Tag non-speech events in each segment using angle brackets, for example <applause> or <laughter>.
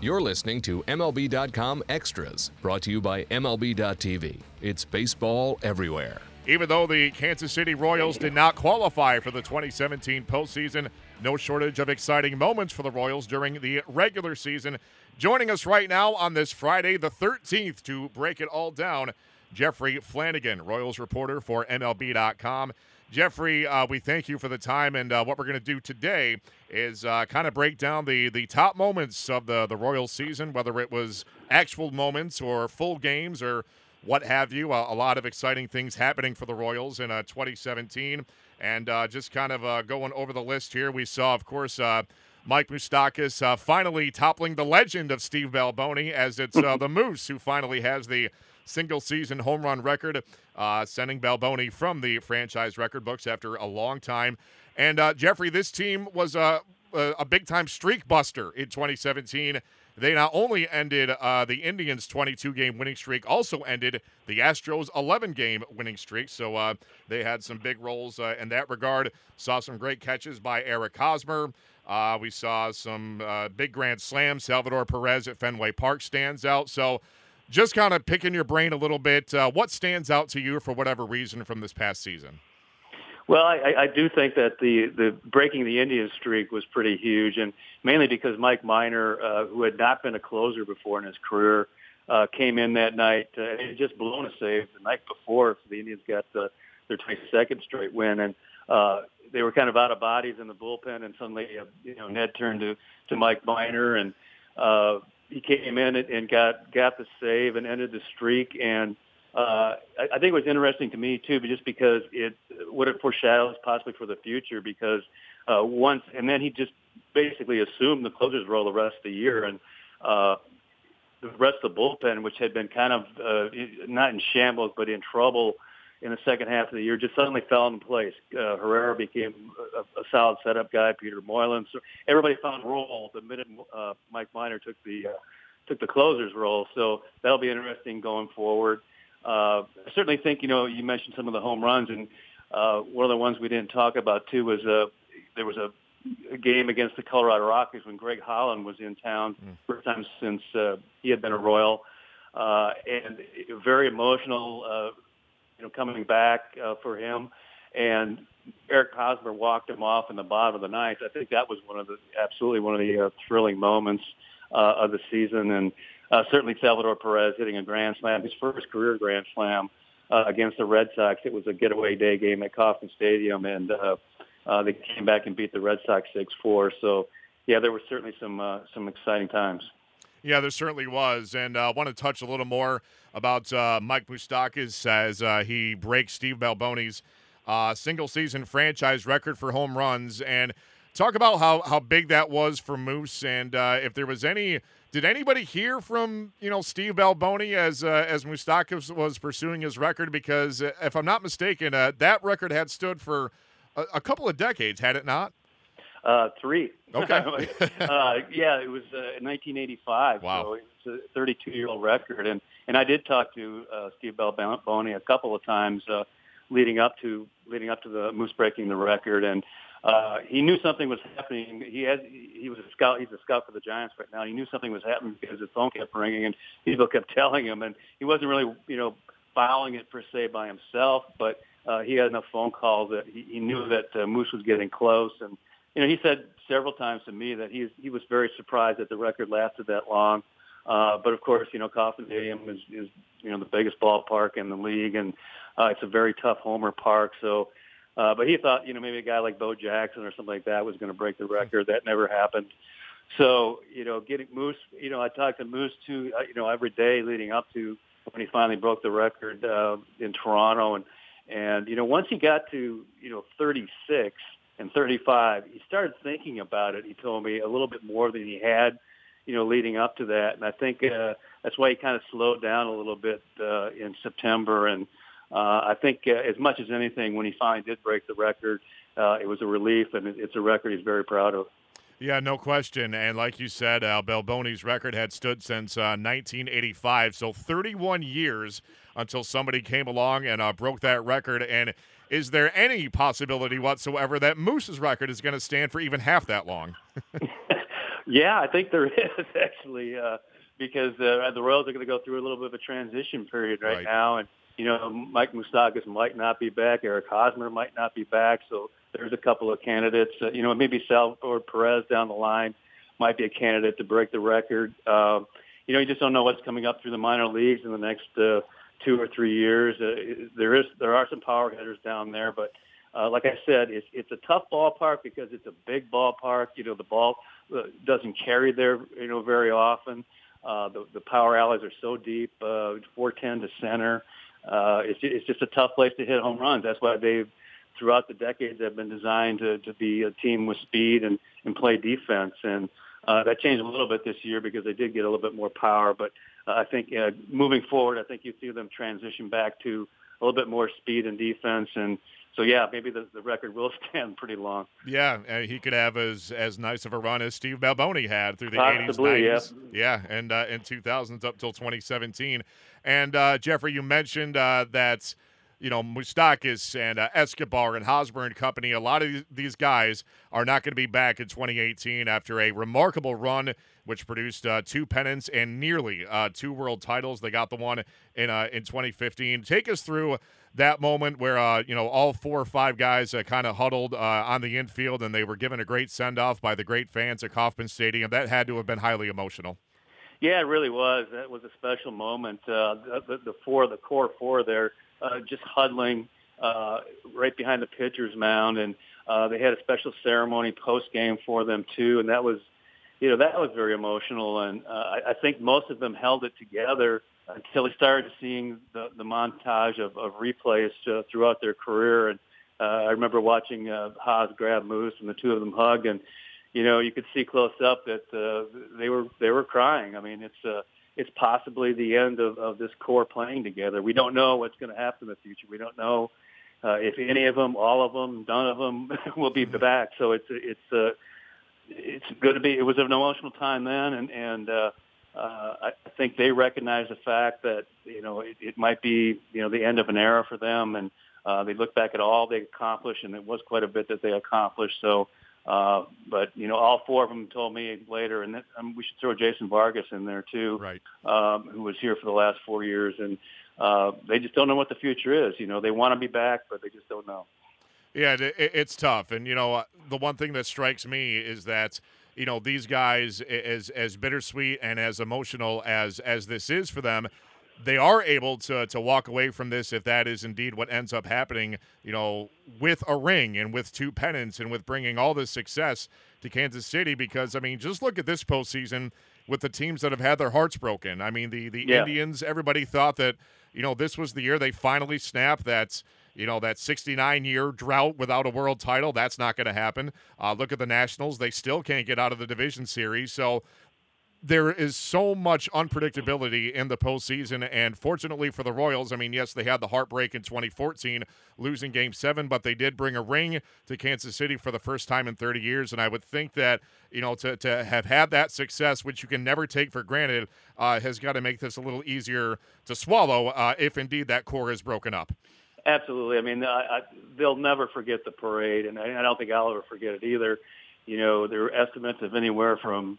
You're listening to MLB.com Extras, brought to you by MLB.tv. It's baseball everywhere. Even though the Kansas City Royals did not qualify for the 2017 postseason, no shortage of exciting moments for the Royals during the regular season. Joining us right now on this Friday, the 13th, to break it all down, Jeffrey Flanagan, Royals reporter for MLB.com. Jeffrey, uh, we thank you for the time, and uh, what we're going to do today is uh, kind of break down the the top moments of the the Royals season, whether it was actual moments or full games or what have you. a lot of exciting things happening for the Royals in uh, 2017, and uh, just kind of uh, going over the list here. We saw, of course. Mike Moustakas finally toppling the legend of Steve Balboni as it's <laughs> the Moose who finally has the single season home run record, uh, sending Balboni from the franchise record books after a long time. And uh, Jeffrey, this team was a, a big time streak buster in 2017. They not only ended uh, the Indians' 22 game winning streak, also ended the Astros' 11 game winning streak. So uh, they had some big roles uh, in that regard. Saw some great catches by Eric Hosmer. Uh, we saw some uh, big grand slams. Salvador Perez at Fenway Park stands out. So just kind of picking your brain a little bit. Uh, what stands out to you for whatever reason from this past season? Well, I, I do think that the the breaking the Indian streak was pretty huge, and mainly because Mike Minor, uh, who had not been a closer before in his career, uh, came in that night uh, and just blown a save the night before. So the Indians got the, their 22nd straight win, and uh, they were kind of out of bodies in the bullpen. And suddenly, uh, you know, Ned turned to to Mike Minor, and uh, he came in and got got the save and ended the streak. And uh, I, I think it was interesting to me too, but just because it what it foreshadows possibly for the future. Because uh, once and then he just basically assumed the closer's role the rest of the year, and uh, the rest of the bullpen, which had been kind of uh, not in shambles but in trouble in the second half of the year just suddenly fell into place. Uh, Herrera became a, a solid setup guy. Peter Moylan. So everybody found role the minute uh, Mike Minor took the uh, took the closer's role. So that'll be interesting going forward. I certainly think you know you mentioned some of the home runs, and uh, one of the ones we didn't talk about too was uh, there was a, a game against the Colorado Rockies when Greg Holland was in town, mm. first time since uh, he had been a Royal, uh, and very emotional. Uh, you know, coming back uh, for him. And Eric Hosmer walked him off in the bottom of the ninth. I think that was one of the absolutely one of the uh, thrilling moments uh, of the season, and uh, certainly Salvador Perez hitting a grand slam, his first career grand slam uh, against the Red Sox. It was a getaway day game at Kauffman Stadium, and uh, uh, they came back and beat the Red Sox six four. So, yeah, there were certainly some uh, some exciting times. Yeah, there certainly was. And I uh, want to touch a little more about uh, Mike Moustakas as uh, he breaks Steve Balboni's uh, single season franchise record for home runs. And talk about how, how big that was for Moose. And uh, if there was any. Did anybody hear from you know Steve Balboni as uh, as Moustakas was pursuing his record? Because if I'm not mistaken, that record had stood for a, a couple of decades, had it not? Uh, three. Okay. <laughs> uh, yeah, it was uh, 1985. Wow. So it's a 32 year old record, and and I did talk to uh, Steve Balboni a couple of times uh, leading up to leading up to the Moose breaking the record, and uh, he knew something was happening. He had he was a scout. He's a scout for the Giants right now. He knew something was happening because his phone kept ringing, and people kept <laughs> telling him, and he wasn't really you know following it per se by himself, but uh, he had enough phone calls that he, he knew that uh, Moose was getting close and you know, he said several times to me that he he was very surprised that the record lasted that long. Uh, but of course, you know, Kauffman Stadium is, is you know the biggest ballpark in the league, and uh, it's a very tough homer park. So, uh, but he thought you know maybe a guy like Bo Jackson or something like that was going to break the record. That never happened. So, you know, getting Moose, you know, I talked to Moose too, uh, you know, every day leading up to when he finally broke the record uh, in Toronto, and and you know once he got to you know 36 and 35, he started thinking about it. He told me a little bit more than he had, you know, leading up to that. And I think uh, that's why he kind of slowed down a little bit uh, in September. And uh, I think uh, as much as anything, when he finally did break the record, uh, it was a relief, and it's a record he's very proud of. Yeah, no question. And like you said, Al Balboni's record had stood since uh, 1985, so 31 years until somebody came along and uh, broke that record. And is there any possibility whatsoever that Moose's record is going to stand for even half that long? <laughs> Yeah, I think there <laughs> is actually, uh, because uh, the Royals are going to go through a little bit of a transition period right, Right. now, and you know Mike Moustakas might not be back, Eric Hosmer might not be back, so there's a couple of candidates. Uh, you know, maybe Salvador Perez down the line might be a candidate to break the record. Um, you know, you just don't know what's coming up through the minor leagues in the next uh, two or three years. Uh, there is there are some power hitters down there, but uh, like I said, it's it's a tough ballpark because it's a big ballpark. You know, the ball uh, doesn't carry there, you know, very often. Uh, the the power alleys are so deep, uh, 410 to center. Uh, it's it's just a tough place to hit home runs. That's why they've throughout the decades have been designed to to be a team with speed and and play defense. And uh, that changed a little bit this year because they did get a little bit more power. But uh, I think uh, moving forward, I think you see them transition back to a little bit more speed and defense. And so, yeah, maybe the, the record will <laughs> stand pretty long. Yeah, uh, he could have as as nice of a run as Steve Balboni had through the 80s, 90s. Yeah, and uh, in 2000s up till 2017. And uh, Jeffrey, you mentioned uh, that you know Moustakas and uh, Escobar and Hosmer and company. A lot of these- these guys are not going to be back in 2018 after a remarkable run, which produced uh, two pennants and nearly uh, two world titles. They got the one in uh, in 2015. Take us through that moment where uh, you know all four or five guys uh, kind of huddled uh, on the infield and they were given a great send off by the great fans at Kauffman Stadium. That had to have been highly emotional. Yeah, it really was. That was a special moment. Uh, the, the, four, the core four there, uh, just huddling uh, right behind the pitcher's mound, and uh, they had a special ceremony post game for them too, and that was, you know, that was very emotional. And uh, I, think most of them held it together until they started seeing the, the montage of, of replays uh, throughout their career. And uh, I remember watching uh, Hos grab Moose, and the two of them hug, and you know, you could see close up that uh, they were they were crying. I mean, it's uh, it's possibly the end of, of this core playing together. We don't know what's going to happen in the future. We don't know uh, if any of them, all of them, none of them <laughs> will be back. So it's it's uh, it's going to be. It was an emotional time then, and and uh, uh, I think they recognize the fact that you know it, it might be you know the end of an era for them, and uh, they look back at all they accomplished, and it was quite a bit that they accomplished. So. Uh, but you know, all four of them told me later, and that, um, we should throw Jason Vargas in there too, Right. um, who was here for the last four years, and uh, they just don't know what the future is. You know, they want to be back, but they just don't know. Yeah, it, it- it's tough, and you know uh, the one thing that strikes me is that you know these guys, as as bittersweet and as emotional as as this is for them, they are able to to walk away from this if that is indeed what ends up happening. You know, with a ring and with two pennants and with bringing all this success to Kansas City. Because I mean, just look at this postseason with the teams that have had their hearts broken. I mean, the the Yeah. Indians. Everybody thought that you know this was the year they finally snapped. That's you know that 69 year drought without a world title that's not going to happen uh, look at the nationals they still can't get out of the division series so there is so much unpredictability in the postseason, and fortunately for the Royals, I mean, yes, they had the heartbreak in 2014, losing Game Seven, but they did bring a ring to Kansas City for the first time in 30 years, and I would think that you know to to have had that success, which you can never take for granted, uh, has got to make this a little easier to swallow uh, if indeed that core is broken up. Absolutely. I mean, I, I, they'll never forget the parade, and I, I don't think I'll ever forget it either. You know, there were estimates of anywhere from,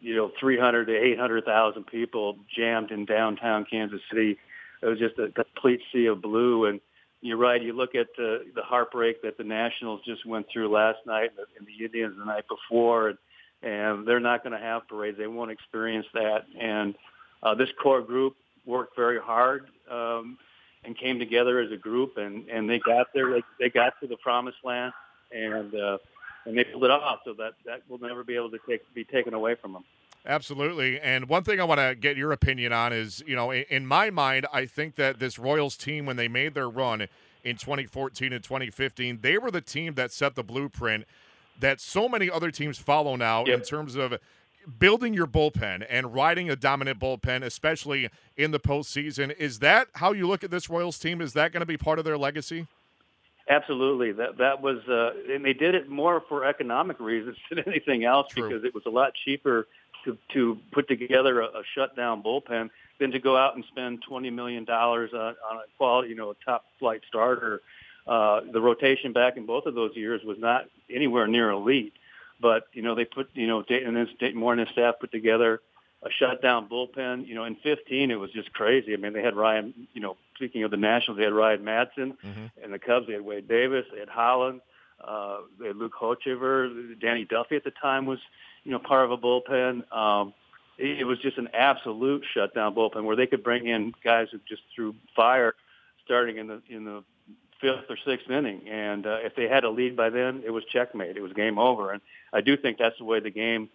you know, 300 to 800,000 people jammed in downtown Kansas City. It was just a complete sea of blue. And you're right. You look at the, the heartbreak that the Nationals just went through last night and the, and the Indians the night before, and, and they're not going to have parades. They won't experience that. And uh, this core group worked very hard. Um, and came together as a group and and they got there they, they got to the promised land and uh and they pulled it off so that that will never be able to take be taken away from them Absolutely. And one thing I want to get your opinion on is, you know, in, in my mind, I think that this Royals team, when they made their run in 2014 and 2015, they were the team that set the blueprint that so many other teams follow now in terms of building your bullpen and riding a dominant bullpen, especially in the postseason. Is that how you look at this Royals team? Is that going to be part of their legacy? absolutely that that was uh and they did it more for economic reasons <laughs> than anything else True. because it was a lot cheaper to to put together a, a shutdown bullpen than to go out and spend 20 million dollars on, on a quality you know a top flight starter uh the rotation back in both of those years was not anywhere near elite but you know they put you know Dayton and his, Dayton Moore and his staff put together a shutdown bullpen. You know, in 15 it was just crazy. I mean, they had Ryan. You know, speaking of the Nationals, they had Ryan Madson, mm-hmm. and the Cubs they had Wade Davis, they had Holland, uh, they had Luke Hochevar, Danny Duffy at the time was you know part of a bullpen. Um, it, it was just an absolute shutdown bullpen where they could bring in guys who just threw fire starting in the in the fifth or sixth inning, and uh, if they had a lead by then, it was checkmate. It was game over, and I do think that's the way the game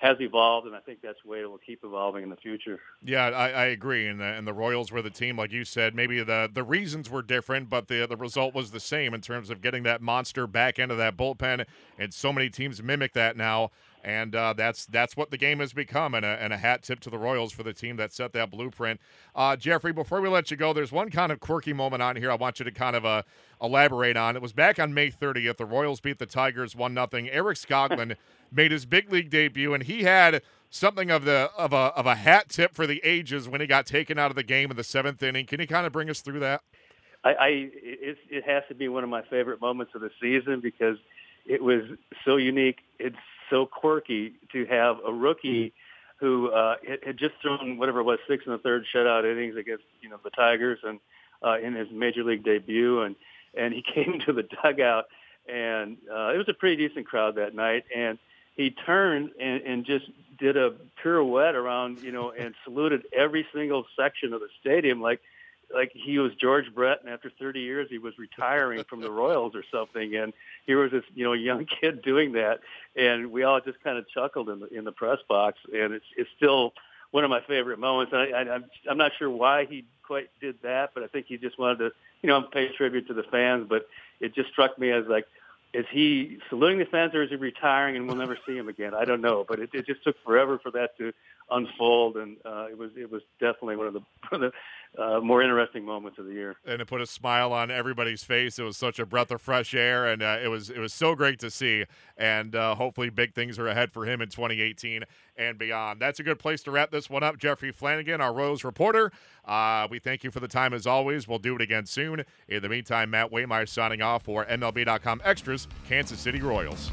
has evolved, and I think that's the way it will keep evolving in the future. Yeah, I, I agree. And the, and the Royals were the team, like you said. Maybe the the reasons were different, but the the result was the same in terms of getting that monster back into that bullpen. And so many teams mimic that now and uh, that's that's what the game has become. And a, and a, hat tip to the Royals for the team that set that blueprint. Uh, Jeffrey, before we let you go, there's one kind of quirky moment on here I want you to kind of uh, elaborate on. It was back on May 30th. The Royals beat the Tigers one nothing. Eric Skoglund made his big league debut, and he had something of the of a of a hat tip for the ages when he got taken out of the game in the seventh inning. Can you kind of bring us through that? I, I it, it has to be one of my favorite moments of the season because it was so unique. It's so quirky to have a rookie who uh, had just thrown whatever it was six and the third shutout innings against you know the Tigers and uh, in his major league debut and and he <laughs> came to the dugout and uh, it was a pretty decent crowd that night and he turned and, and just did a pirouette around you know and saluted every single section of the stadium like like he was George Brett, and after 30 years, he was retiring from the Royals or something. And here was this, you know, young <laughs> kid doing that, and we all just kind of chuckled in the in the press box. And it's it's still one of my favorite moments. I, I, I'm I'm not sure why he quite did that, but I think he just wanted to, you know, pay tribute to the fans. But it just struck me as like, is he saluting the fans or is he retiring and we'll never see him again? I don't know, but it, it just took forever for that to unfold, and uh, it was it was definitely one of the, <laughs> one of the uh, more interesting moments of the year. And it put a smile on everybody's face. It was such a breath of fresh air, and uh, it was it was so great to see. And uh, hopefully, big things are ahead for him in 2018 and beyond. That's a good place to wrap this one up. Jeffrey Flanagan, our Royals reporter. Uh, we thank you for the time as always. We'll do it again soon. In the meantime, Matt Waymire signing off for MLB.com Extras, Kansas City Royals.